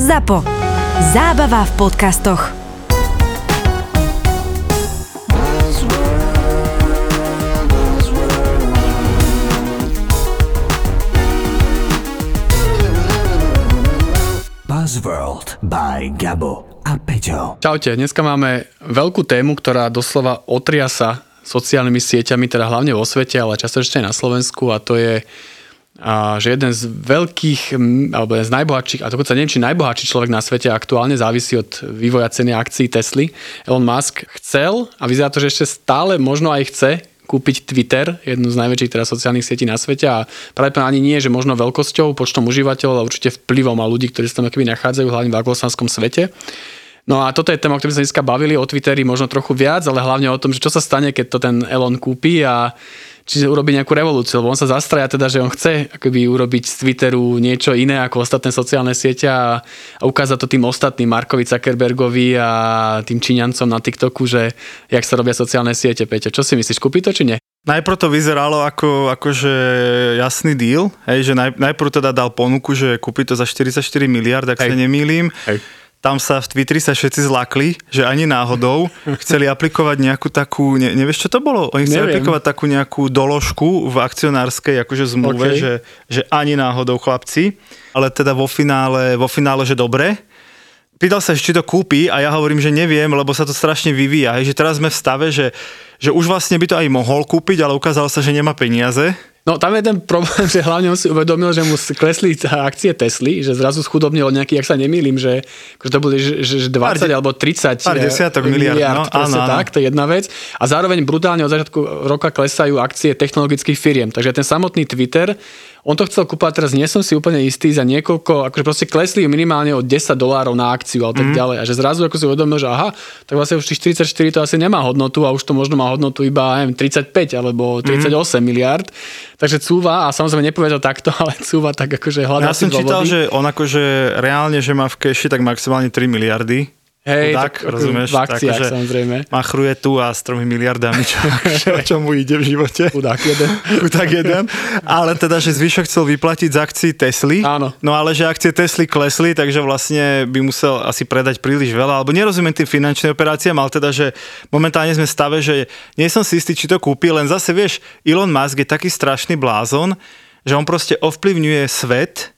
ZAPO. Zábava v podcastoch. Buzzworld by Gabo a Peťo. Čaute, dneska máme veľkú tému, ktorá doslova otriasa sociálnymi sieťami, teda hlavne vo svete, ale často ešte aj na Slovensku a to je a že jeden z veľkých, alebo jeden z najbohatších, a dokonca neviem, či najbohatší človek na svete aktuálne závisí od vývoja ceny akcií Tesly, Elon Musk chcel a vyzerá to, že ešte stále možno aj chce kúpiť Twitter, jednu z najväčších teda sociálnych sietí na svete a práve ani nie, že možno veľkosťou, počtom užívateľov, ale určite vplyvom a ľudí, ktorí sa tam akoby nachádzajú hlavne v anglosanskom svete. No a toto je téma, o ktorej sme dneska bavili, o Twitteri možno trochu viac, ale hlavne o tom, že čo sa stane, keď to ten Elon kúpi a či urobí nejakú revolúciu, lebo on sa zastraja teda, že on chce akoby urobiť z Twitteru niečo iné ako ostatné sociálne siete a, a ukázať to tým ostatným Markovi Zuckerbergovi a tým Číňancom na TikToku, že jak sa robia sociálne siete. Peťo, čo si myslíš, kúpi to či nie? Najprv to vyzeralo ako akože jasný deal, hej, že naj, najprv teda dal ponuku, že kúpi to za 44 miliard, ak Hej. sa nemýlim. Hej. Tam sa v Twitteri sa všetci zlakli, že ani náhodou chceli aplikovať nejakú takú, ne, nevieš čo to bolo? Oni chceli Neviem. aplikovať takú nejakú doložku v akcionárskej akože zmluve, OK. že, že ani náhodou chlapci, ale teda vo finále, vo finále, že dobre. Pýtal sa, či to kúpi a ja hovorím, že neviem, lebo sa to strašne vyvíja. Hej, že teraz sme v stave, že, že už vlastne by to aj mohol kúpiť, ale ukázalo sa, že nemá peniaze. No tam je ten problém, že hlavne on si uvedomil, že mu klesli akcie Tesly, že zrazu schudobnil o nejaký, ak sa nemýlim, že akože to boli že, že že 20 Pár alebo 30 pár desiatok miliard, no, presne áno, áno. tak, to je jedna vec. A zároveň brutálne od začiatku roka klesajú akcie technologických firiem. Takže ten samotný Twitter, on to chcel kúpať, teraz nie som si úplne istý, za niekoľko, akože proste klesli minimálne od 10 dolárov na akciu a tak Mhm. ďalej. A že zrazu ako si uvedomil, že aha, tak vlastne už tých 44 to asi nemá hodnotu a už to možno má hodnotu iba neviem, 35 alebo 38 Mhm. miliard. Takže cúva a samozrejme nepovie to takto, ale cúva tak akože hľadá Ja som čítal, že on akože reálne, že má v keši tak maximálne 3 miliardy. Hej, tak, tak, rozumieš? v akciách Takže samozrejme. Machruje tu a s 3 miliardami, čo, čo, čo mu ide v živote. Chudák jeden. tak jeden. Ale teda, že zvyšok chcel vyplatiť z akcií Tesly. Áno. No ale že akcie Tesly klesli, takže vlastne by musel asi predať príliš veľa. Alebo nerozumiem tým finančným operáciám, ale teda, že momentálne sme v stave, že nie som si istý, či to kúpi, len zase vieš, Elon Musk je taký strašný blázon, že on proste ovplyvňuje svet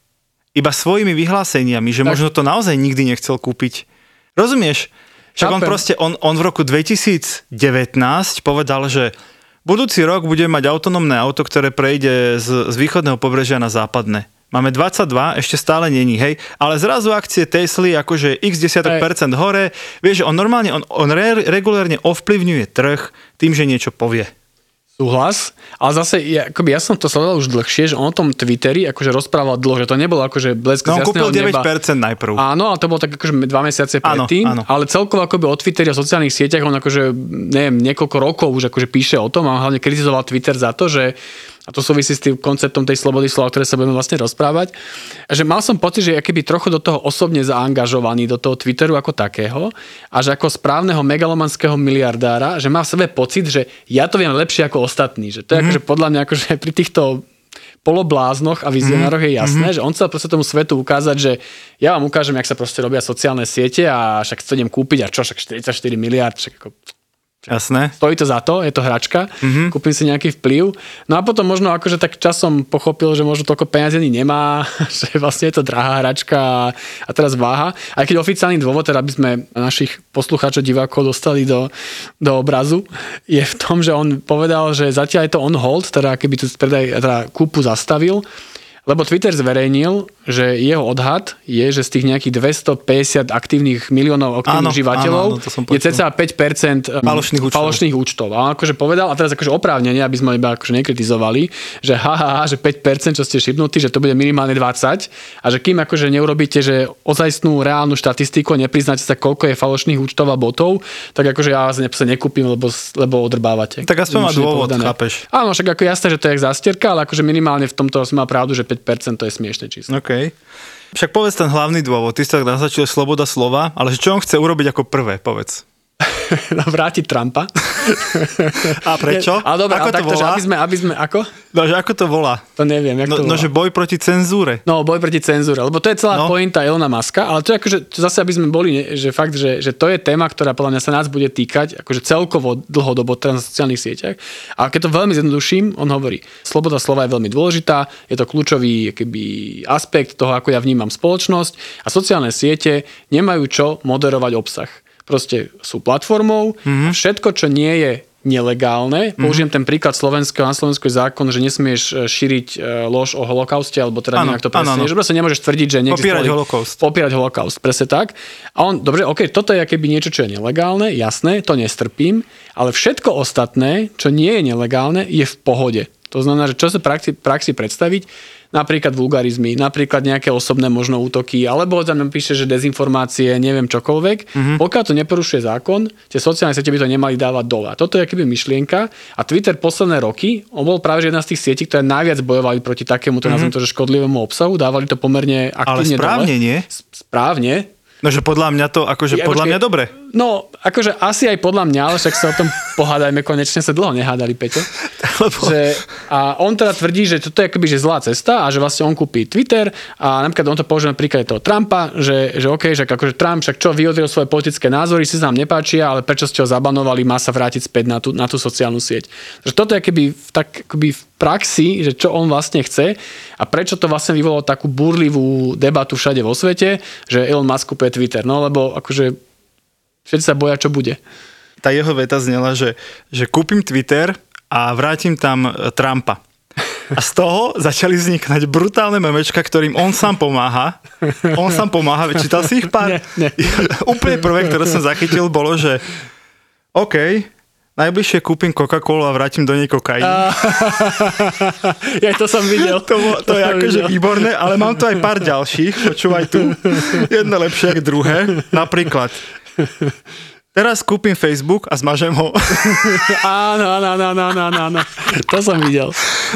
iba svojimi vyhláseniami, že Tak. možno to naozaj nikdy nechcel kúpiť. Rozumieš? Však on proste, on, on v roku 2019 povedal, že budúci rok bude mať autonómne auto, ktoré prejde z, z východného pobrežia na západné. Máme 22, ešte stále není, hej, ale zrazu akcie Tesly akože x desiatok Hej. percent hore, vieš, on normálne, on, on re, regulérne ovplyvňuje trh tým, že niečo povie. Súhlas, ale zase ja, akoby ja som to sledoval už dlhšie, že on o tom Twitteri akože rozprával dlho, že to nebolo akože blesk No z on kúpil jasného 9% neba. najprv. Áno, ale to bolo tak akože dva mesiace Áno, predtým, áno. ale celkovo akoby o Twitteri a sociálnych sieťach on akože, neviem, niekoľko rokov už akože píše o tom a hlavne kritizoval Twitter za to, že a to súvisí s tým konceptom tej slobody slova, o ktorej sa budeme vlastne rozprávať, že mal som pocit, že je keby trochu do toho osobne zaangažovaný, do toho Twitteru ako takého a že ako správneho megalomanského miliardára, že má v sebe pocit, že ja to viem lepšie ako ostatní, že to je akože podľa mňa akože pri týchto polobláznoch a vizionároch je jasné, že on chcel proste tomu svetu ukázať, že ja vám ukážem, jak sa proste robia sociálne siete a však to idem kúpiť a čo, však 44 miliard, však ako Jasné. stojí to za to, je to hračka, mm-hmm. kúpim si nejaký vplyv. No a potom možno akože tak časom pochopil, že možno toľko peniazy nemá, že vlastne je to drahá hračka a, a teraz váha. Aj keď oficiálny dôvod, teda aby sme našich poslucháčov, divákov dostali do, do obrazu, je v tom, že on povedal, že zatiaľ je to on hold, teda keby tu predaj, teda kúpu zastavil, lebo Twitter zverejnil, že jeho odhad je, že z tých nejakých 250 aktívnych miliónov aktívnych Áno, užívateľov áno, áno, to som je cca 5% Falošných účtov. falošných účtov. A akože povedal, a teraz akože oprávnene, aby sme iba akože nekritizovali, že ha, ha, že 5%, čo ste šibnutí, že to bude minimálne 20 a že kým akože neurobíte, že ozajstnú reálnu štatistiku, nepriznáte sa, koľko je falošných účtov a botov, tak akože ja sa nekúpim, lebo, lebo odrbávate. Tak aspoň má dôvod, chápeš. Áno, však ako jasné, že to je jak zastierka, ale akože minimálne v tomto si má pravdu, že 5% to je smiešne číslo. OK. Však povedz ten hlavný dôvod. Ty si tak naznačil sloboda slova, ale čo on chce urobiť ako prvé, povedz. No, vrátiť Trumpa. A prečo? Ale dobre, ako ale to volá? aby sme, aby sme, ako? No, že ako to volá? To neviem, jak No, to no volá. že boj proti cenzúre. No, boj proti cenzúre, lebo to je celá No. no. pointa Elona Muska, ale to je akože, to zase aby sme boli, že fakt, že, že to je téma, ktorá podľa mňa sa nás bude týkať, akože celkovo dlhodobo teraz na sociálnych sieťach. A keď to veľmi zjednoduším, on hovorí, sloboda slova je veľmi dôležitá, je to kľúčový keby, aspekt toho, ako ja vnímam spoločnosť a sociálne siete nemajú čo moderovať obsah. Proste sú platformou mm-hmm. a všetko, čo nie je nelegálne. Použijem ten príklad slovenského, na Slovensku je zákon, že nesmieš e, šíriť e, lož o holokauste, alebo teda Áno, nejak to presne, áno. že proste nemôžeš tvrdiť, že neexistovali- Popierať holokaust. Popierať holokaust, presne tak. A on, dobre, OK, toto je keby niečo, čo je nelegálne, jasné, to nestrpím, ale všetko ostatné, čo nie je nelegálne, je v pohode. To znamená, že čo sa praxi, praxi predstaviť, napríklad vulgarizmy, napríklad nejaké osobné možno útoky, alebo tam píše, že dezinformácie, neviem čokoľvek. Mhm. Mm-hmm. Pokiaľ to neporušuje zákon, tie sociálne siete by to nemali dávať dole. A toto je keby myšlienka. A Twitter posledné roky, on bol práve jedna z tých sietí, ktoré najviac bojovali proti takému, to mm-hmm. to, že škodlivému obsahu, dávali to pomerne Mhm. Ale aktívne správne, dole. nie? Správne, No, že podľa mňa to, akože Ja, podľa počkej. mňa dobre. No, akože asi aj podľa mňa, ale však sa o tom pohádajme, konečne sa dlho nehádali, Peťo. Lebo... Že, a on teda tvrdí, že toto je akoby že zlá cesta a že vlastne on kúpi Twitter a napríklad on to použije na príklade toho Trumpa, že, že OK, že akože Trump však čo vyjadril svoje politické názory, si sa nám nepáčia, ale prečo ste ho zabanovali, má sa vrátiť späť na tú, na tú sociálnu sieť. Takže toto je akoby, tak akoby v praxi, že čo on vlastne chce a prečo to vlastne vyvolalo takú burlivú debatu všade vo svete, že Elon Musk kúpuje Twitter. No lebo akože všetci sa boja, čo bude. Tá jeho veta znela, že, že kúpim Twitter a vrátim tam e, Trumpa. A z toho začali vzniknať brutálne memečka, ktorým on sám pomáha. On sám pomáha, čítal si ich pár? Nie, nie. Úplne prvé, ktoré som zachytil, bolo, že OK, najbližšie kúpim Coca-Colu a vrátim do nej kokain. ja to som videl. To, bolo- to je akože výborné, ale mám tu aj pár ďalších, počúvaj tu. Jedno lepšie ako druhé. Napríklad, teraz kúpim Facebook a zmažem ho. Áno, áno, áno, áno, áno, áno. To som videl.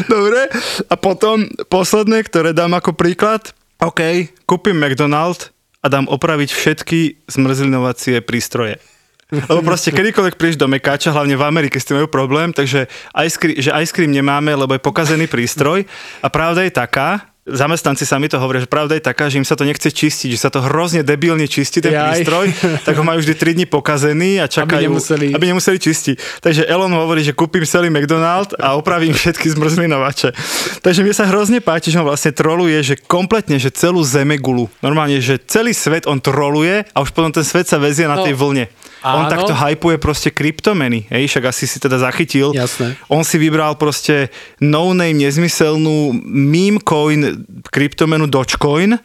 Dobre. A potom posledné, ktoré dám ako príklad. OK, kúpim McDonald a dám opraviť všetky zmrzlinovacie prístroje. Lebo proste kedykoľvek prídeš do Mekáča, hlavne v Amerike s tým majú problém, takže ice cream, že ice cream nemáme, lebo je pokazený prístroj. A pravda je taká, zamestnanci sami to hovoria, že pravda je taká, že im sa to nechce čistiť, že sa to hrozne debilne čistí ten Jaj. prístroj, tak ho majú vždy 3 dní pokazený a čakajú, nemuseli- aby nemuseli čistiť. Takže Elon hovorí, že kúpim celý McDonald a opravím všetky zmrzlinovače. Takže mi sa hrozne páči, že on vlastne troluje, že kompletne, že celú zemegulu. Normálne, že celý svet on troluje a už potom ten svet sa vezie na No, tej vlne. On áno. takto hypuje proste kryptomeny, hej, však asi si teda zachytil. Jasné. On si vybral proste no-name, nezmyselnú meme coin kryptomenu Dogecoin,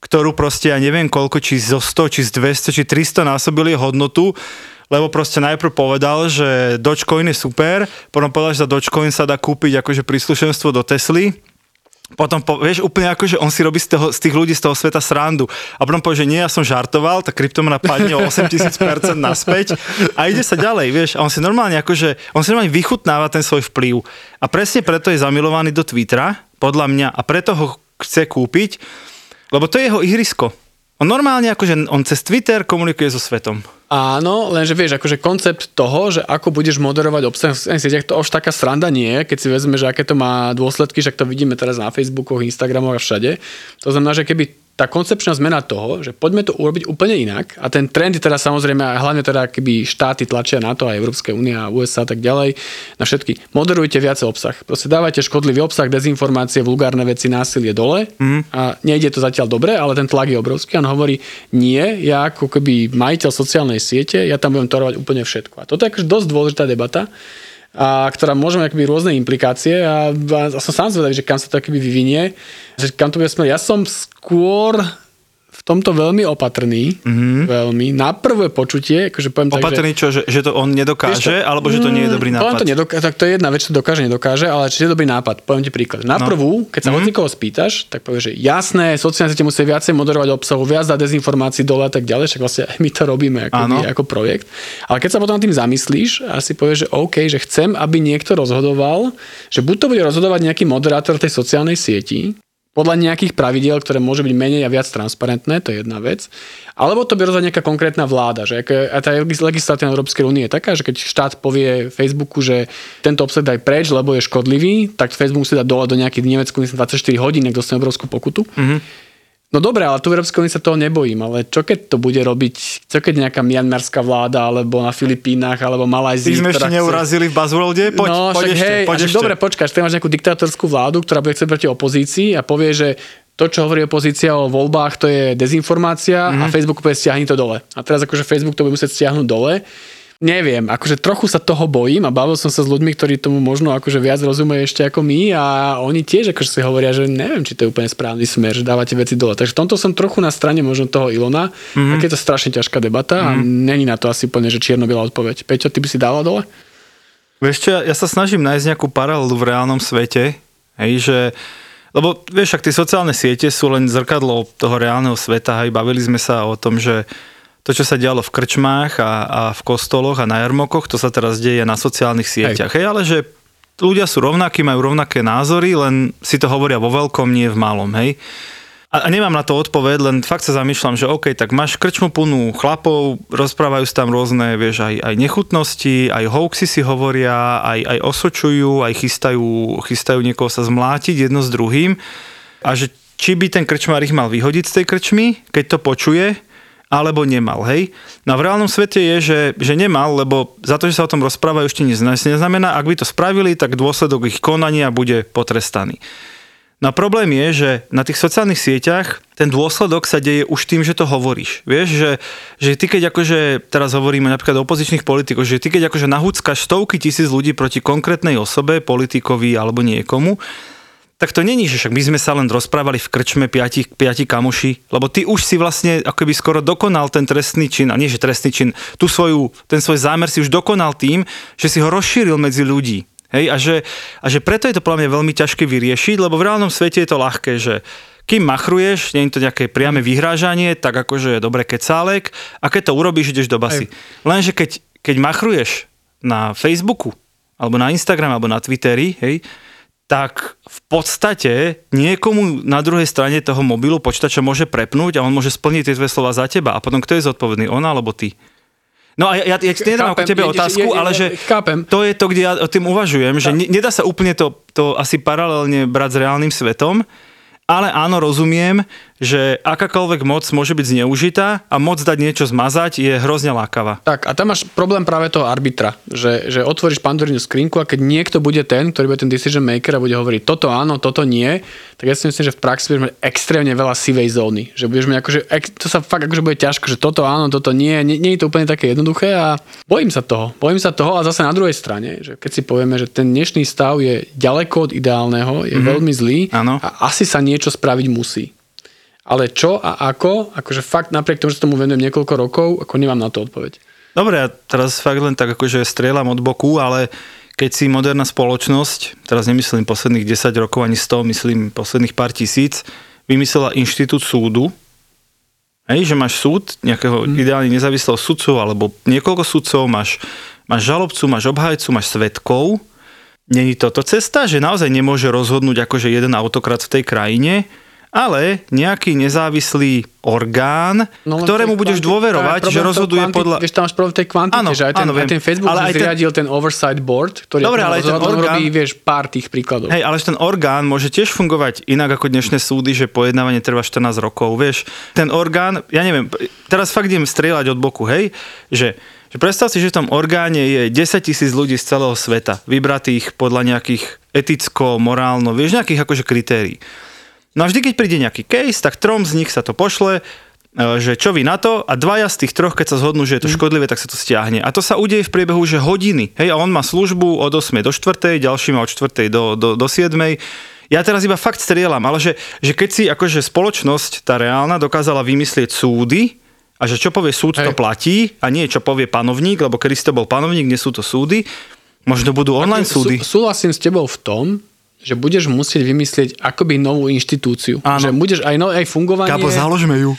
ktorú proste ja neviem koľko, či zo 100, či z 200, či 300 násobili hodnotu, lebo proste najprv povedal, že Dogecoin je super, potom povedal, že za Dogecoin sa dá kúpiť akože príslušenstvo do Tesly, potom, po, vieš, úplne ako, že on si robí z, toho, z tých ľudí z toho sveta srandu. A potom povie, že nie, ja som žartoval, tá kryptomena padne o 8000% naspäť a ide sa ďalej, vieš. A on si normálne akože, on si normálne vychutnáva ten svoj vplyv. A presne preto je zamilovaný do Twittera, podľa mňa, a preto ho chce kúpiť, lebo to je jeho ihrisko. On normálne akože, on cez Twitter komunikuje so svetom. Áno, lenže vieš, akože koncept toho, že ako budeš moderovať obsah v sociálnych sieťach, to už taká sranda nie je, keď si vezme, že aké to má dôsledky, však to vidíme teraz na Facebookoch, Instagramoch a všade. To znamená, že keby tá koncepčná zmena toho, že poďme to urobiť úplne inak a ten trend je teda samozrejme, a hlavne teda keby štáty tlačia na to, aj Európska únia a USA a tak ďalej, na všetky. Moderujte viacej obsah. Proste dávajte škodlivý obsah, dezinformácie, vulgárne veci, násilie dole mm. a nejde to zatiaľ dobre, ale ten tlak je obrovský. On hovorí, nie, ja ako keby majiteľ sociálnej siete, ja tam budem torovať úplne všetko. A toto je akože dosť dôležitá debata, a ktorá môže mať akoby rôzne implikácie a, a som sám zvedavý, že kam sa to akoby vyvinie, že kam to bude smer. Ja som skôr v tomto veľmi opatrný, mm-hmm. veľmi, na prvé počutie, akože poviem tak, že... Opatrný čo, že, že to on nedokáže, čo? alebo že to nie je dobrý Mm, nápad? To nedoká- tak to je jedna vec, čo dokáže, nedokáže, ale či je dobrý nápad. Poviem ti príklad. Na No. prvú, keď sa Mhm. mm. od niekoho spýtaš, tak povieš, že jasné, sociálne siete musia viacej moderovať obsahu, viac dať dezinformácií dole a tak ďalej, však vlastne my to robíme ako, Áno. ako projekt. Ale keď sa potom nad tým zamyslíš a si povieš, že OK, že chcem, aby niekto rozhodoval, že buď to bude rozhodovať nejaký moderátor tej sociálnej sieti, podľa nejakých pravidiel, ktoré môže byť menej a viac transparentné, to je jedna vec. Alebo to by rozhodla nejaká konkrétna vláda. Že a tá legislatíva Európskej únie je taká, že keď štát povie Facebooku, že tento obsah daj preč, lebo je škodlivý, tak Facebook musí dať dole do nejakých Nemecku 24 hodín, nech dostane obrovskú pokutu. Mm-hmm. No dobre, ale tu v Európskej únii sa toho nebojím, ale čo keď to bude robiť, čo keď nejaká mianmarská vláda, alebo na Filipínach, alebo Malajzii. Ty sme ešte neurazili v Buzzworlde? Poď, no, poď však, ešte, hej, poď ešte. Dobre, počkáš, ty máš nejakú diktátorskú vládu, ktorá bude chcieť proti opozícii a povie, že to, čo hovorí opozícia o voľbách, to je dezinformácia mm-hmm. a Facebook povie stiahni to dole. A teraz akože Facebook to bude musieť stiahnuť dole neviem, akože trochu sa toho bojím a bavil som sa s ľuďmi, ktorí tomu možno akože viac rozumejú ešte ako my a oni tiež akože si hovoria, že neviem, či to je úplne správny smer, že dávate veci dole. Takže v tomto som trochu na strane možno toho Ilona, mm-hmm. tak je to strašne ťažká debata mm-hmm. a mhm. není na to asi úplne, že čierno-biela odpoveď. Peťo, ty by si dala dole? Vieš čo, ja sa snažím nájsť nejakú paralelu v reálnom svete, hej, že lebo vieš, ak tie sociálne siete sú len zrkadlo toho reálneho sveta, hej, bavili sme sa o tom, že to, čo sa dialo v krčmách a, a v kostoloch a na jarmokoch, to sa teraz deje na sociálnych sieťach. Hej. Hej, ale že ľudia sú rovnakí, majú rovnaké názory, len si to hovoria vo veľkom, nie v malom. Hej. A, a nemám na to odpoveď, len fakt sa zamýšľam, že OK, tak máš krčmu plnú chlapov, rozprávajú sa tam rôzne, vieš, aj, aj nechutnosti, aj hoaxy si hovoria, aj, aj osočujú, aj chystajú, chystajú niekoho sa zmlátiť jedno s druhým. A že či by ten krčmár ich mal vyhodiť z tej krčmy, keď to počuje, alebo nemal, hej? No v reálnom svete je, že, že nemal, lebo za to, že sa o tom rozprávajú, ešte nič neznamená. Ak by to spravili, tak dôsledok ich konania bude potrestaný. No a problém je, že na tých sociálnych sieťach ten dôsledok sa deje už tým, že to hovoríš. Vieš, že, že ty keď akože, teraz hovoríme napríklad o opozičných politikoch, že ty keď akože nahúckaš stovky tisíc ľudí proti konkrétnej osobe, politikovi alebo niekomu, tak to není, že však my sme sa len rozprávali v krčme piati, piati kamoši, lebo ty už si vlastne akoby skoro dokonal ten trestný čin, a nie že trestný čin, tú svoju, ten svoj zámer si už dokonal tým, že si ho rozšíril medzi ľudí. Hej, a, že, a že preto je to podľa mňa veľmi ťažké vyriešiť, lebo v reálnom svete je to ľahké, že kým machruješ, nie je to nejaké priame vyhrážanie, tak akože je dobre kecálek a keď to urobíš, ideš do basy. Aj. Lenže keď, keď machruješ na Facebooku, alebo na Instagram, alebo na Twitteri, hej, tak v podstate niekomu na druhej strane toho mobilu počítača môže prepnúť a on môže splniť tie dve slova za teba. A potom kto je zodpovedný, on alebo ty? No a ja, ja, ja nedám ako tebe otázku, je, je, ale že chápem. to je to, kde ja o tým uvažujem, že ne, nedá sa úplne to, to asi paralelne brať s reálnym svetom, ale áno, rozumiem, že akákoľvek moc môže byť zneužitá a moc dať niečo zmazať je hrozne lákavá. Tak a tam máš problém práve toho arbitra, že, že otvoríš pandorinu skrinku a keď niekto bude ten, ktorý bude ten decision maker a bude hovoriť toto áno, toto nie, tak ja si myslím, že v praxi budeš mať extrémne veľa sivej zóny. Že budeš mať akože, to sa fakt akože bude ťažko, že toto áno, toto nie, nie, nie je to úplne také jednoduché a bojím sa toho. Bojím sa toho a zase na druhej strane, že keď si povieme, že ten dnešný stav je ďaleko od ideálneho, je mm-hmm. veľmi zlý ano. a asi sa niečo spraviť musí. Ale čo a ako, akože fakt napriek tomu, že tomu venujem niekoľko rokov, ako nemám na to odpoveď. Dobre, ja teraz fakt len tak akože strieľam od boku, ale keď si moderná spoločnosť, teraz nemyslím posledných 10 rokov ani 100, myslím posledných pár tisíc, vymyslela inštitút súdu, hej, že máš súd, nejakého hmm. ideálne nezávislého sudcu alebo niekoľko sudcov, máš, máš žalobcu, máš obhajcu, máš svetkov, Není toto cesta, že naozaj nemôže rozhodnúť akože jeden autokrat v tej krajine, ale nejaký nezávislý orgán, no, ktorému budeš dôverovať, že rozhoduje kvanti- podľa... Vieš, tam máš problém tej kvantite, áno, že aj ten, áno, aj ten Facebook ale aj ten... zriadil ten oversight board, ktorý Dobre, ale ten orgán... robí, vieš, pár tých príkladov. Hej, ale ten orgán môže tiež fungovať inak ako dnešné súdy, že pojednávanie trvá 14 rokov, vieš. Ten orgán, ja neviem, teraz fakt idem strieľať od boku, hej, že že predstav si, že v tom orgáne je 10 tisíc ľudí z celého sveta, vybratých podľa nejakých eticko, morálno, vieš, nejakých akože kritérií. No a vždy, keď príde nejaký case, tak trom z nich sa to pošle, e, že čo vy na to a dvaja z tých troch, keď sa zhodnú, že je to mhm. škodlivé, tak sa to stiahne. A to sa udeje v priebehu že hodiny. Hej, a on má službu od 8 do 4, ďalší má od 4 do, do, do 7. Ja teraz iba fakt strieľam, ale že, že keď si akože spoločnosť, tá reálna, dokázala vymyslieť súdy, a že čo povie súd, Hej. to platí a nie čo povie panovník, lebo kedy to bol panovník, nie sú to súdy, možno budú online súdy. Sú, súhlasím s tebou v tom, že budeš musieť vymyslieť akoby novú inštitúciu. Áno. Že budeš aj, no, aj fungovanie... Gabo, založme ju.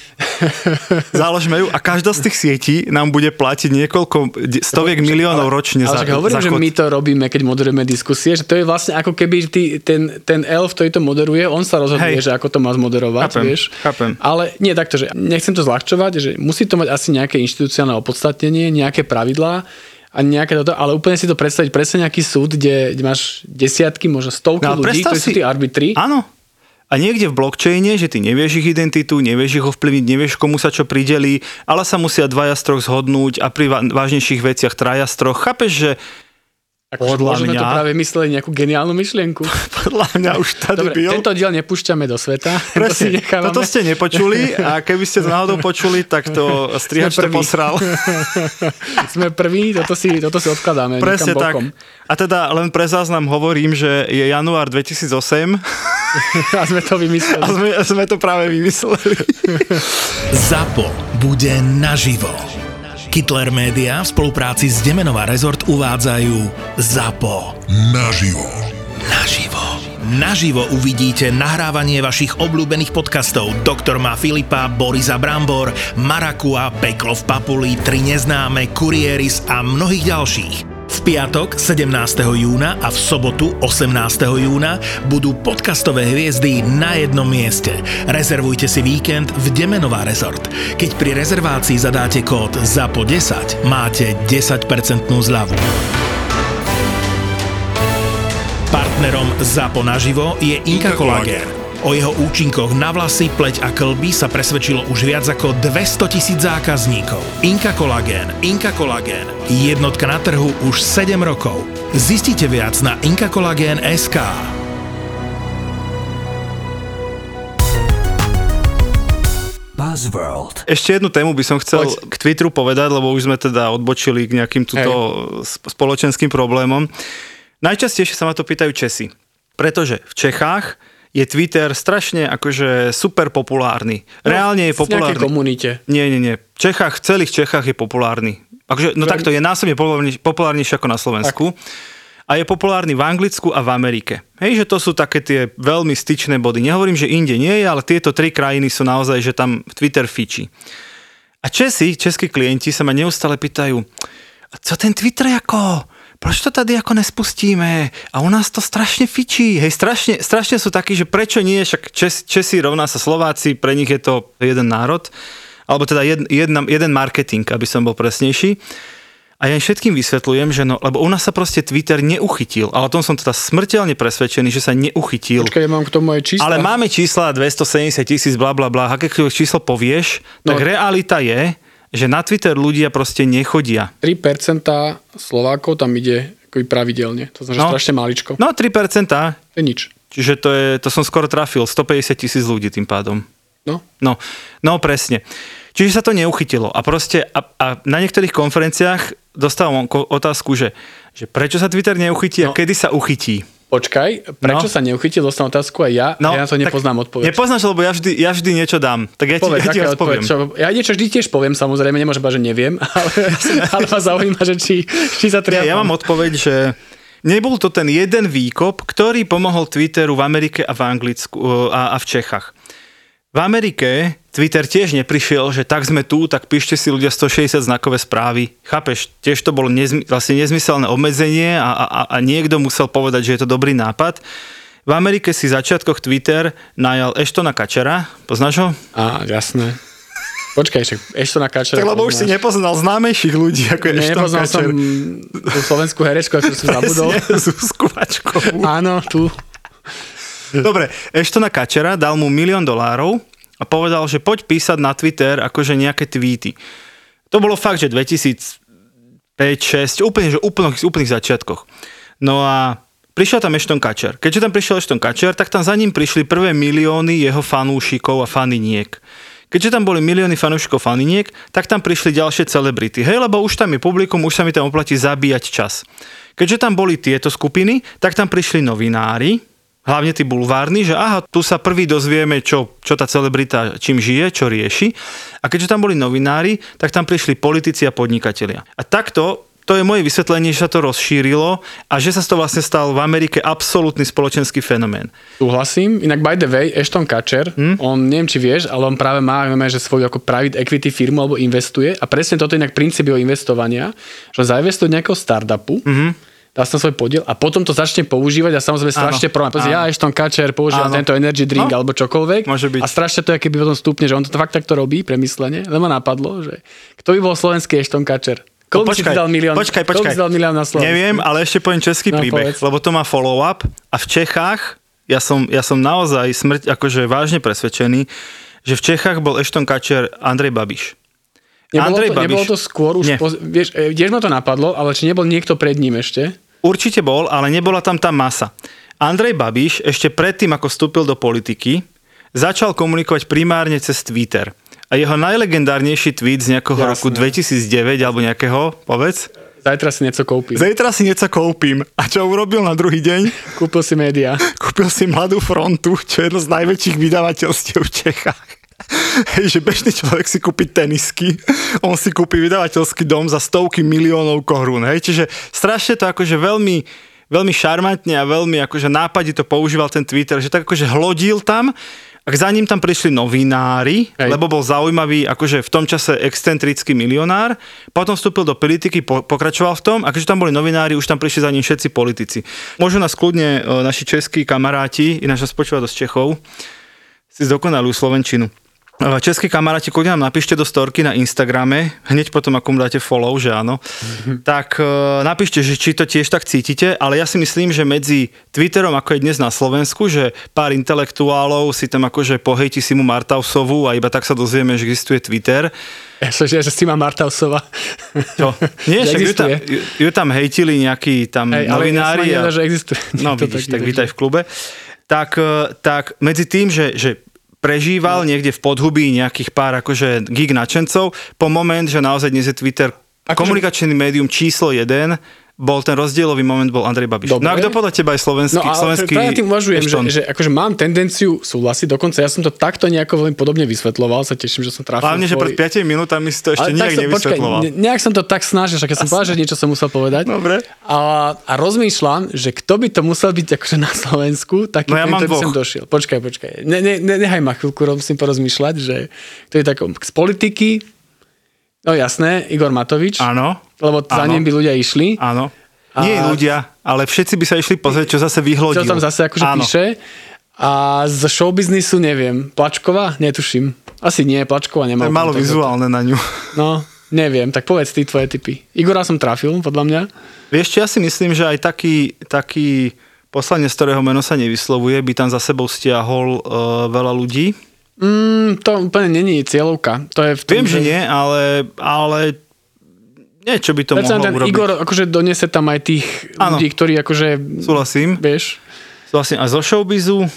založme ju a každá z tých sietí nám bude platiť niekoľko stoviek miliónov ročne ale za, hovorím, za že my to robíme, keď moderujeme diskusie, že to je vlastne ako keby ty, ten, ten elf, ktorý to moderuje, on sa rozhoduje, Hej. že ako to má zmoderovať, Chápem, vieš. chápem. Ale nie takto, že nechcem to zľahčovať, že musí to mať asi nejaké inštitucionálne opodstatnenie, nejaké pravidlá a nejaké toto, ale úplne si to predstaviť presne nejaký súd, kde, kde máš desiatky, možno stovky No, ľudí, ktorí sú si- tí arbitri. Áno. A niekde v blockchaine, že ty nevieš ich identitu, nevieš ich ovplyvniť, nevieš komu sa čo pridelí, ale sa musia dvaja z troch zhodnúť a pri vážnejších veciach traja z troch. Chápeš, že Akože podľa možno sme to mňa- práve mysleli nejakú geniálnu myšlienku. podľa mňa už tady Dobre, byl. tento diel nepúšťame do sveta. to si Presne, nechávame. toto ste nepočuli a keby ste to náhodou počuli, tak to strihač to posral. Sme prví, toto si, toto si odkladáme Presne tak. bokom. A teda len pre záznam hovorím, že je január 2008 A sme to vymysleli. a sme, sme to práve vymysleli. ZAPO bude naživo. Hitler Media v spolupráci s Demenová rezort uvádzajú ZAPO. Naživo. Naživo. Naživo uvidíte nahrávanie vašich obľúbených podcastov Doktor má Filipa, Borisa Brambor, Marakua, Peklo v Papuli, Tri neznáme, Kurieris a mnohých ďalších. V piatok 17. júna a v sobotu 18. júna budú podcastové hviezdy na jednom mieste. Rezervujte si víkend v Demenová rezort. Keď pri rezervácii zadáte kód ZAPO10, máte 10% zľavu. Partnerom ZAPO naživo je Inka Kolagén. O jeho účinkoch na vlasy, pleť a klby sa presvedčilo už viac ako 200 tisíc zákazníkov. Inka Kolagén, Inka Kolagén, jednotka na trhu už 7 rokov. Zistite viac na inkakolagén.sk. Buzzworld. Ešte jednu tému by som chcel Poď. k Twitteru povedať, lebo už sme teda odbočili k nejakým túto sp- spoločenským problémom. Najčastejšie sa ma to pýtajú Česi, pretože v Čechách je Twitter strašne akože super populárny. Reálne je No, V nejakej populárny. komunite. Nie, nie, nie. V Čechách, v celých Čechách je populárny. Akože, no takto, je násobne populárnejší ako na Slovensku. A je populárny v Anglicku a v Amerike. Hej, že to sú také tie veľmi styčné body. Nehovorím, že inde nie je, ale tieto tri krajiny sú naozaj, že tam Twitter fičí. A Česi, českí klienti sa ma neustále pýtajú, "A co ten Twitter ako? Proč to tady ako nespustíme? A u nás to strašne fičí. Hej, strašne, strašne sú takí, že prečo nie, však Čes, Česi rovná sa Slováci, pre nich je to jeden národ, alebo teda jed, jedna, jeden marketing, aby som bol presnejší. A ja im všetkým vysvetľujem, že no, lebo u nás sa proste Twitter neuchytil, ale o tom som teda smrteľne presvedčený, že sa neuchytil. Počkaj, ja mám k tomu aj čísla. Ale máme čísla 270 tisíc, bla bla bla, aké číslo povieš, No. tak realita je, že na Twitter ľudia proste nechodia. 3% Slovákov tam ide pravidelne. To znamená, že No. strašne maličko. No 3%, To je nič. čiže to, je, to som skoro trafil, 150 tisíc ľudí tým pádom. No. No, no presne. Čiže sa to neuchytilo. A proste a, a na niektorých konferenciách dostávam otázku, že, že prečo sa Twitter neuchytí a No. kedy sa uchytí. Počkaj, prečo No. sa neuchytil, dostanú otázku aj ja, no, ja na to nepoznám odpoveď. Nepoznáš, lebo ja vždy, ja vždy niečo dám. Tak ja ti, Povedz, ja ti aká vás odpoveď? poviem. Čo, ja niečo vždy tiež poviem, samozrejme, nemôžem povedať, že neviem, ale, ale ma zaujíma, že či, či sa triafam. Ja, ja mám odpoveď, že nebol to ten jeden výkop, ktorý pomohol Twitteru v Amerike a v Anglicku a, a v Čechách. V Amerike Twitter tiež neprišiel, že tak sme tu, tak píšte si ľudia 160 znakové správy. Chápeš? Tiež to bolo nezmy, vlastne nezmyselné obmedzenie a, a, a niekto musel povedať, že je to dobrý nápad. V Amerike si v začiatkoch Twitter najal Eštona Kačera. Poznáš ho? Á, jasné. Počkaj, však ešte na kačera. Tak lebo už si nepoznal známejších ľudí, ako je Ešton Nepoznal som Kačer. tú slovenskú herečku, ktorú som zabudol. Zuzku Vačkovú. Áno, tu. Dobre, Eštona Kačera dal mu milión dolárov a povedal, že poď písať na Twitter akože nejaké tweety. To bolo fakt, že 2005, 6, úplne, že úplných, úplných začiatkoch. No a prišiel tam Ešton Kačer. Keďže tam prišiel Ešton Kačer, tak tam za ním prišli prvé milióny jeho fanúšikov a faniniek. Keďže tam boli milióny fanúšikov faniniek, tak tam prišli ďalšie celebrity. Hej, lebo už tam je publikum, už sa mi tam oplatí zabíjať čas. Keďže tam boli tieto skupiny, tak tam prišli novinári, hlavne tí bulvárni, že aha, tu sa prvý dozvieme, čo, čo tá celebrita čím žije, čo rieši. A keďže tam boli novinári, tak tam prišli politici a podnikatelia. A takto to je moje vysvetlenie, že sa to rozšírilo a že sa toho vlastne stal v Amerike absolútny spoločenský fenomén. Súhlasím. Inak by the way, Ashton Kutcher, hmm? on neviem, či vieš, ale on práve má, vieme, že svoju ako private equity firmu alebo investuje a presne toto je inak princíp jeho investovania, že zainvestuje do nejakého startupu, mm-hmm dá sa svoj podiel a potom to začne používať a samozrejme strašne problém. Pozri, ja Ashton Kutcher používam tento energy drink no, alebo čokoľvek môže byť. a strašne to je, keby potom stupne, že on to fakt takto robí, premyslenie, len ma napadlo, že kto by bol slovenský Ashton Kutcher? Koľko no, počkaj, dal milión, počkaj, počkaj. dal milión na Slovensku? Neviem, ale ešte poviem český no, príbeh, povedz. lebo to má follow-up a v Čechách ja som, ja som naozaj smrť akože vážne presvedčený, že v Čechách bol Ešton Kačer Andrej Babiš. Nebolo, Andrej to, Babiš. nebolo to skôr už, po, vieš, e, tiež ma to napadlo, ale či nebol niekto pred ním ešte? Určite bol, ale nebola tam tá masa. Andrej Babiš ešte predtým, ako vstúpil do politiky, začal komunikovať primárne cez Twitter. A jeho najlegendárnejší tweet z nejakého Jasne. roku 2009 alebo nejakého, povedz? Zajtra si niečo kúpim. Zajtra si niečo kúpim. A čo urobil na druhý deň? Kúpil si média. Kúpil si Mladú frontu, čo je jedno z najväčších vydavateľstiev v Čechách. Hej, že bežný človek si kúpi tenisky, on si kúpi vydavateľský dom za stovky miliónov korún. Hej, čiže strašne to akože veľmi veľmi šarmantne a veľmi akože nápadne to používal ten Twitter, že tak akože hlodil tam a za ním tam prišli novinári, Hej. lebo bol zaujímavý, akože v tom čase excentrický milionár. Potom vstúpil do politiky, po, pokračoval v tom a keďže tam boli novinári, už tam prišli za ním všetci politici. Môžu nás kľudne e, naši českí kamaráti, ináč nás počúva dosť Čechov, si zdokonalú Slovenčinu. Českí kamaráti, kľudne nám napíšte do storky na Instagrame, hneď potom, ako mu dáte follow, že áno, mm-hmm. tak uh, napíšte, že či to tiež tak cítite, ale ja si myslím, že medzi Twitterom, ako je dnes na Slovensku, že pár intelektuálov si tam akože pohejti si mu Martausovú a iba tak sa dozvieme, že existuje Twitter. Ja som že, že si má Martausova. Čo? Nie, že ju tam, ju, ju tam hejtili nejakí tam Hej, novinári. Ale ja a... že existuje. No vidíš, tak vítaj v klube. Tak, e, tak medzi tým, že, že prežíval no. niekde v podhubí nejakých pár akože gig načencov, po moment, že naozaj dnes je Twitter akože... komunikačný médium číslo jeden, bol ten rozdielový moment, bol Andrej Babiš. Dobre. No a kto podľa teba je slovenský? No ale slovenský ja tým uvažujem, že, že akože mám tendenciu súhlasiť, dokonca ja som to takto nejako veľmi podobne vysvetloval, sa teším, že som trafil. Hlavne, že pred 5 minútami si to ešte ale nejak som, nevysvetloval. Počkaj, nejak som to tak snažil, že keď som povedal, že niečo som musel povedať. Dobre. A, a rozmýšľam, že kto by to musel byť akože na Slovensku, taký, no ja mám by som došiel. Počkaj, počkaj. Ne, ne, ne, nechaj ma chvíľku, musím porozmýšľať, že to je tak z politiky, No jasné, Igor Matovič. Áno. Lebo za ním by ľudia išli. Áno. A... Nie ľudia, ale všetci by sa išli pozrieť, čo zase vyhlodil. Čo tam zase akože Áno. píše. A z showbiznisu neviem. Plačková? Netuším. Asi nie, Plačková nemá. Malo vizuálne na ňu. No, neviem. Tak povedz ty tvoje typy. Igora som trafil, podľa mňa. Vieš, ja si myslím, že aj taký, taký poslanec, ktorého meno sa nevyslovuje, by tam za sebou stiahol uh, veľa ľudí. Mm, to úplne není cieľovka. To je v tom, Viem, že nie, ale, ale Niečo by to mohlo ten urobiť. Igor akože donese tam aj tých ano. ľudí, ktorí akože... Súhlasím. Vieš? Súhlasím. A zo showbizu?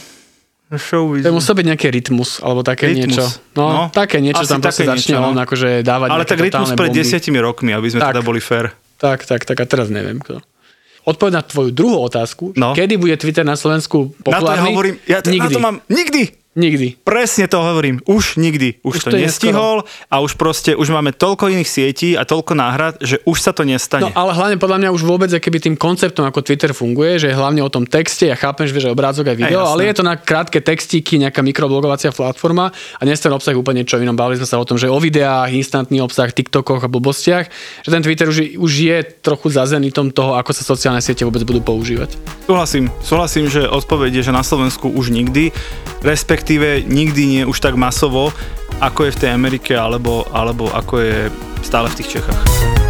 Showbizu. To musí byť nejaký rytmus, alebo také rytmus. niečo. No, no, také niečo tam proste začne niečo, no. on akože dávať Ale tak rytmus pred desiatimi rokmi, aby sme tak, teda boli fair. Tak, tak, tak a teraz neviem kto. Odpoveď na tvoju druhú otázku, no. kedy bude Twitter na Slovensku populárny? Na to ja hovorím, ja t- nikdy. na to mám, nikdy, Nikdy. Presne to hovorím. Už nikdy. Už, už to, to nestihol neskoro. a už proste, už máme toľko iných sietí a toľko náhrad, že už sa to nestane. No ale hlavne podľa mňa už vôbec, keby tým konceptom, ako Twitter funguje, že je hlavne o tom texte, ja chápem, že je obrázok aj video, aj, ale je to na krátke textíky, nejaká mikroblogovacia platforma a dnes ten obsah úplne čo inom. Bavili sme sa o tom, že o videách, instantný obsah, TikTokoch a blbostiach, že ten Twitter už, už je trochu za zenitom toho, ako sa sociálne siete vôbec budú používať. Súhlasím. Súhlasím, že odpoveď je, že na Slovensku už nikdy, respektíve nikdy nie už tak masovo, ako je v tej Amerike, alebo, alebo ako je stále v tých Čechách.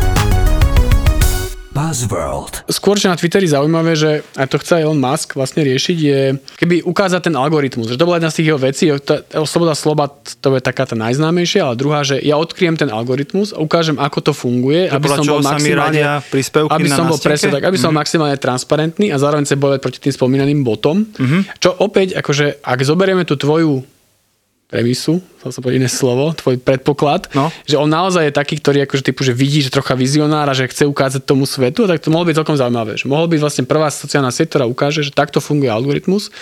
Buzzworld. Skôr, čo na Twitteri zaujímavé, že aj to chce Elon Musk vlastne riešiť, je keby ukázať ten algoritmus. Že to bola jedna z tých jeho vecí, tá, sloboda sloba, to je taká tá najznámejšia, ale druhá, že ja odkriem ten algoritmus a ukážem, ako to funguje, to aby som bol maximálne, aby som bol presne tak, aby mm-hmm. som bol maximálne transparentný a zároveň sa bojovať proti tým spomínaným botom. Mm-hmm. Čo opäť, akože, ak zoberieme tú tvoju premisu, chcel som povedať iné slovo, tvoj predpoklad, no. že on naozaj je taký, ktorý akože typu, že vidí, že trocha vizionára, že chce ukázať tomu svetu, tak to mohlo byť celkom zaujímavé. Že mohol byť vlastne prvá sociálna sieť, ktorá ukáže, že takto funguje algoritmus.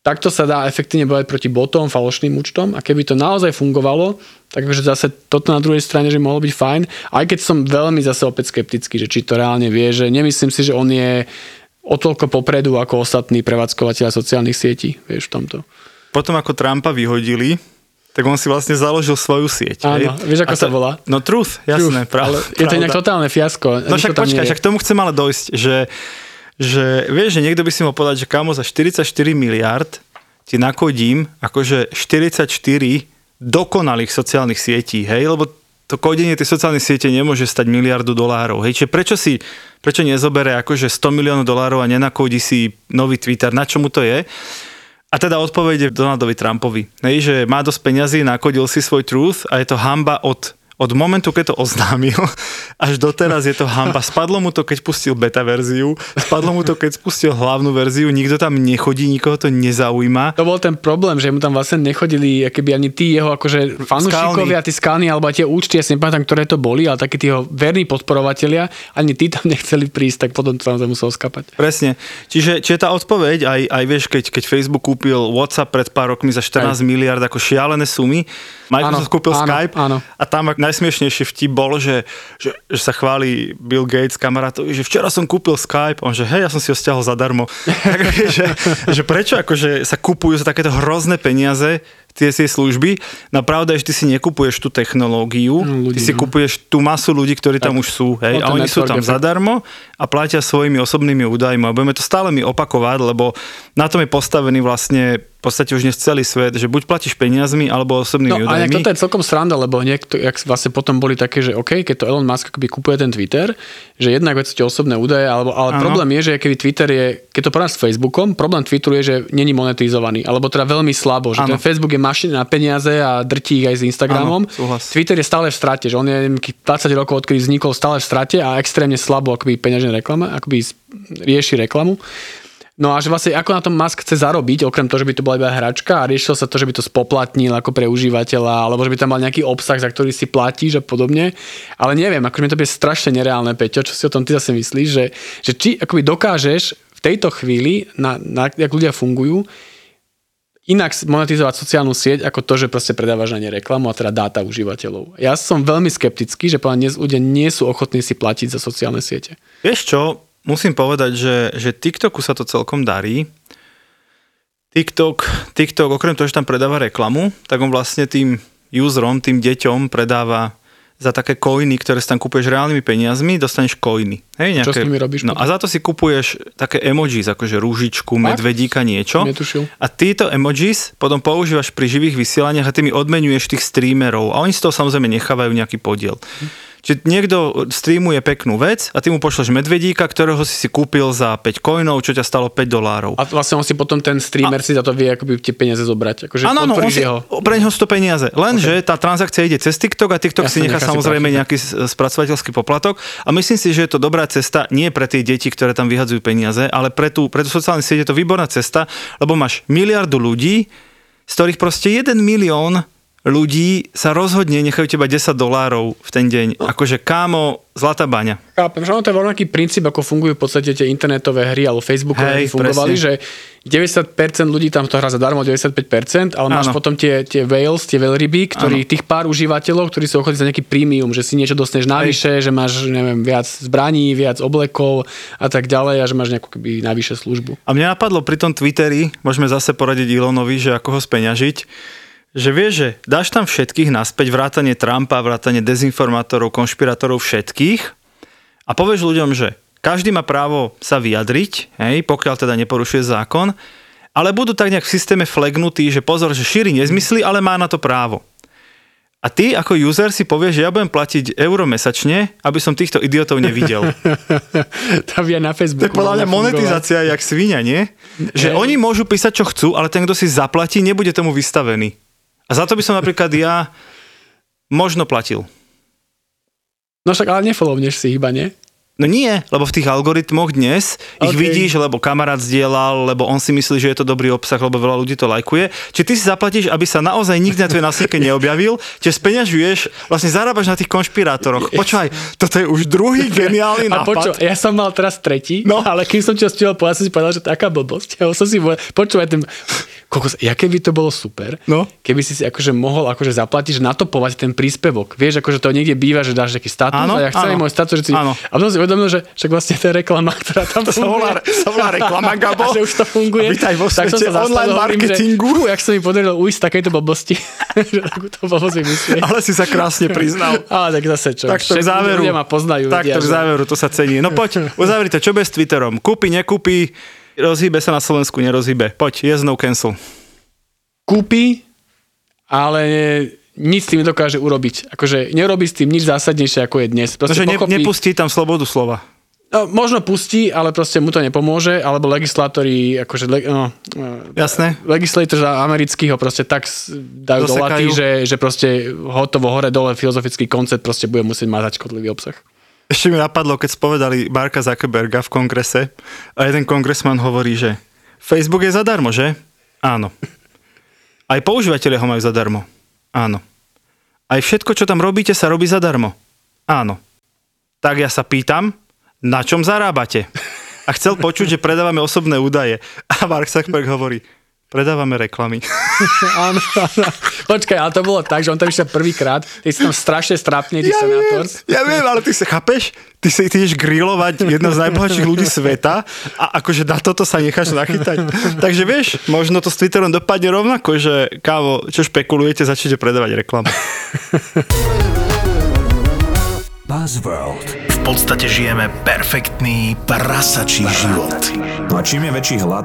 takto sa dá efektívne bojať proti botom, falošným účtom a keby to naozaj fungovalo, tak akože zase toto na druhej strane, že mohlo byť fajn, aj keď som veľmi zase opäť skeptický, že či to reálne vie, že nemyslím si, že on je o toľko popredu ako ostatní prevádzkovateľa sociálnych sietí, vieš, v tomto. Potom ako Trumpa vyhodili, tak on si vlastne založil svoju sieť. hej? Áno, vieš, ako sa volá? No Truth, jasné. Truth, ale je to inak totálne fiasko. No však počkaj, však tomu chcem ale dojsť, že, že vieš, že niekto by si mohol povedať, že kamo za 44 miliard ti nakodím akože 44 dokonalých sociálnych sietí, hej, lebo to kodenie tej sociálnej siete nemôže stať miliardu dolárov. Hej, čiže prečo si, prečo nezobere akože 100 miliónov dolárov a nenakodí si nový Twitter, na čomu to je? A teda odpoveď je Donaldovi Trumpovi. Hej, že má dosť peňazí, nakodil si svoj truth a je to hamba od od momentu, keď to oznámil, až doteraz je to hamba. Spadlo mu to, keď pustil beta verziu, spadlo mu to, keď spustil hlavnú verziu, nikto tam nechodí, nikoho to nezaujíma. To bol ten problém, že mu tam vlastne nechodili keby ani tí jeho akože fanúšikovia, tí skalní, alebo tie účty, ja si nepamätám, ktoré to boli, ale takí tí jeho verní podporovatelia, ani tí tam nechceli prísť, tak potom to tam musel skapať. Presne. Čiže, čiže tá odpoveď, aj, aj vieš, keď, keď Facebook kúpil WhatsApp pred pár rokmi za 14 aj. miliard ako šialené sumy, Microsoft Áno, kúpil áno, Skype áno. a tam najsmiešnejší vtip bol, že, že, že sa chváli Bill Gates kamarátovi, že včera som kúpil Skype, on že hej, ja som si ho stiahol zadarmo. tak, že, že prečo akože sa kupujú za takéto hrozné peniaze tie, tie služby. No pravda je, že ty si nekupuješ tú technológiu, No, ľudí, ty si no. kupuješ tú masu ľudí, ktorí tam už sú. Hej, a oni sú tam effect. zadarmo a platia svojimi osobnými údajmi. A budeme to stále mi opakovať, lebo na tom je postavený vlastne podstate už dnes celý svet, že buď platíš peniazmi alebo No osobnými a údajmi. toto je celkom sranda, lebo niekto, jak vlastne potom boli také, že OK, keď to Elon Musk akoby kupuje ten Twitter, že jednak vec sú osobné údaje, alebo, ale Áno. problém je, že keby Twitter je, keď to porovnáš s Facebookom, problém Twitteru je, že není monetizovaný, alebo teda veľmi slabo, že ten Facebook je mašina na peniaze a drtí ich aj s Instagramom. Súhlas. Twitter je stále v strate, že on je neviem, akých 20 rokov, odkedy vznikol, stále v strate a extrémne slabo akoby peňažné reklama, akoby rieši reklamu. No a že vlastne ako na tom Musk chce zarobiť, okrem toho, že by to bola iba hračka a riešilo sa to, že by to spoplatnil ako pre užívateľa, alebo že by tam mal nejaký obsah, za ktorý si platíš a podobne. Ale neviem, akože mi to bude strašne nereálne, Peťo, čo si o tom ty zase myslíš, že, že či akoby dokážeš v tejto chvíli, na, na, jak ľudia fungujú, inak monetizovať sociálnu sieť ako to, že proste predávaš na ne reklamu a teda dáta užívateľov. Ja som veľmi skeptický, že podľa dnes ľudia nie sú ochotní si platiť za sociálne siete. Vieš čo, musím povedať, že, že TikToku sa to celkom darí. TikTok, TikTok, okrem toho, že tam predáva reklamu, tak on vlastne tým userom, tým deťom predáva za také coiny, ktoré si tam kúpuješ reálnymi peniazmi, dostaneš coiny. Hej, Čo s nimi robíš No potom? a za to si kupuješ také emojis, akože rúžičku, medvedíka, niečo. Netušil. A títo emojis potom používaš pri živých vysielaniach a ty mi odmenuješ tých streamerov. A oni z toho samozrejme nechávajú nejaký podiel. Čiže niekto streamuje peknú vec a ty mu pošleš medvedíka, ktorého si si kúpil za 5 coinov, čo ťa stalo 5 dolárov. A vlastne on si potom ten streamer a... si za to vie akoby tie peniaze zobrať. Akože Áno, no, on si, jeho. pre neho sú to peniaze. Lenže okay. tá transakcia ide cez TikTok a TikTok si Jasne, nechá nechá si samozrejme profit. nejaký spracovateľský poplatok. A myslím si, že je to dobrá cesta nie pre tie deti, ktoré tam vyhadzujú peniaze, ale pre tú, pre tú sociálnu sieť je to výborná cesta, lebo máš miliardu ľudí, z ktorých proste 1 milión ľudí sa rozhodne, nechajú teba 10 dolárov v ten deň. Akože kámo, zlatá baňa. Chápem, že ono to je rovnaký princíp, ako fungujú v podstate tie internetové hry alebo Facebookové hry fungovali, presne. že 90% ľudí tam to hrá zadarmo, 95%, ale máš Áno. potom tie, tie whales, tie veľryby, ktorí, tých pár užívateľov, ktorí sú ochotní za nejaký premium, že si niečo dostaneš navyše, že máš, neviem, viac zbraní, viac oblekov a tak ďalej a že máš nejakú keby navyše službu. A mňa napadlo pri tom Twitteri, môžeme zase poradiť Elonovi, že ako ho speňažiť, že vieš, že dáš tam všetkých naspäť, vrátanie Trumpa, vrátanie dezinformátorov, konšpirátorov, všetkých a povieš ľuďom, že každý má právo sa vyjadriť, hej, pokiaľ teda neporušuje zákon, ale budú tak nejak v systéme flagnutí, že pozor, že šíri nezmysly, ale má na to právo. A ty ako user si povieš, že ja budem platiť euro mesačne, aby som týchto idiotov nevidel. to by aj na To Facebooku. je podľa mňa monetizácia jak svinia, nie? Že oni môžu písať, čo chcú, ale ten, kto si zaplatí, nebude tomu vystavený. A za to by som napríklad ja možno platil. No však ale nefollownieš si iba, nie? No nie, lebo v tých algoritmoch dnes ich OK. vidíš, lebo kamarát zdieľal, lebo on si myslí, že je to dobrý obsah, lebo veľa ľudí to lajkuje. Či ty si zaplatíš, aby sa naozaj nikdy na tvojej nasýke neobjavil, čiže speňažuješ, vlastne zarábaš na tých konšpirátoroch. Počúvaj, toto je už druhý geniálny A nápad. ja som mal teraz tretí, No. ale kým som ti ho stihol povedať, som si povedal, že taká blbosť. Ja som si počúvaj, ten, kokos, jaké by to bolo super, No. keby si si akože mohol akože zaplatiť, že natopovať ten príspevok. Vieš, akože to niekde býva, že dáš taký status Áno, a ja chcem môj status, že si... Áno. A potom si uvedomil, že však vlastne to je reklama, ktorá tam To sa volá, sa volá reklama, Gabo. A že už to funguje. Vítaj vo tak som sa zastavil, online hovorím, marketingu. Že, fú, jak sa mi podarilo ujsť z takejto blbosti. že takúto blbosť vymyslieť. Ale si sa krásne priznal. Ale tak zase čo. Tak to v záveru. Ľudia ma poznajú. Tak to v že- záveru, to sa cení. No poď, uzavri to, čo s Twitterom? Kúpi, nekúpi, rozhýbe sa na Slovensku, nerozhýbe. Poď, yes, no cancel. kúpi, ale nič s tým nedokáže urobiť. Akože nerobí s tým nič zásadnejšie, ako je dnes. Proste ne, pochopí, nepustí tam slobodu slova. no, možno pustí, ale proste mu to nepomôže, alebo legislátori, akože le, no, eh, Jasné? legislators amerických ho proste tak dajú do laty, že, že proste hotovo hore dole filozofický koncept proste bude musieť mať škodlivý obsah. Ešte mi napadlo, keď spovedali Marka Zuckerberga v kongrese a jeden kongresman hovorí, že Facebook je zadarmo, že? Áno. Aj používateľe ho majú zadarmo. Áno. Aj všetko, čo tam robíte, sa robí zadarmo. Áno. Tak ja sa pýtam, na čom zarábate? A chcel počuť, že predávame osobné údaje. A Mark Zuckerberg hovorí, predávame reklamy. Áno, áno. Počkaj, ale to bolo tak, že on tam išiel prvýkrát, ty si tam strašne strápne, ty Ja senátor. viem, ja viem, ale ty sa chápeš? Ty sa ty ideš grilovať jedno z najbohatších ľudí sveta a akože na toto sa necháš nachytať. Takže vieš, možno to s Twitterom dopadne rovnako, že kávo, čo špekulujete, začnete predávať reklamu. Buzzworld. V podstate žijeme perfektný prasačí život. A čím je väčší hlad,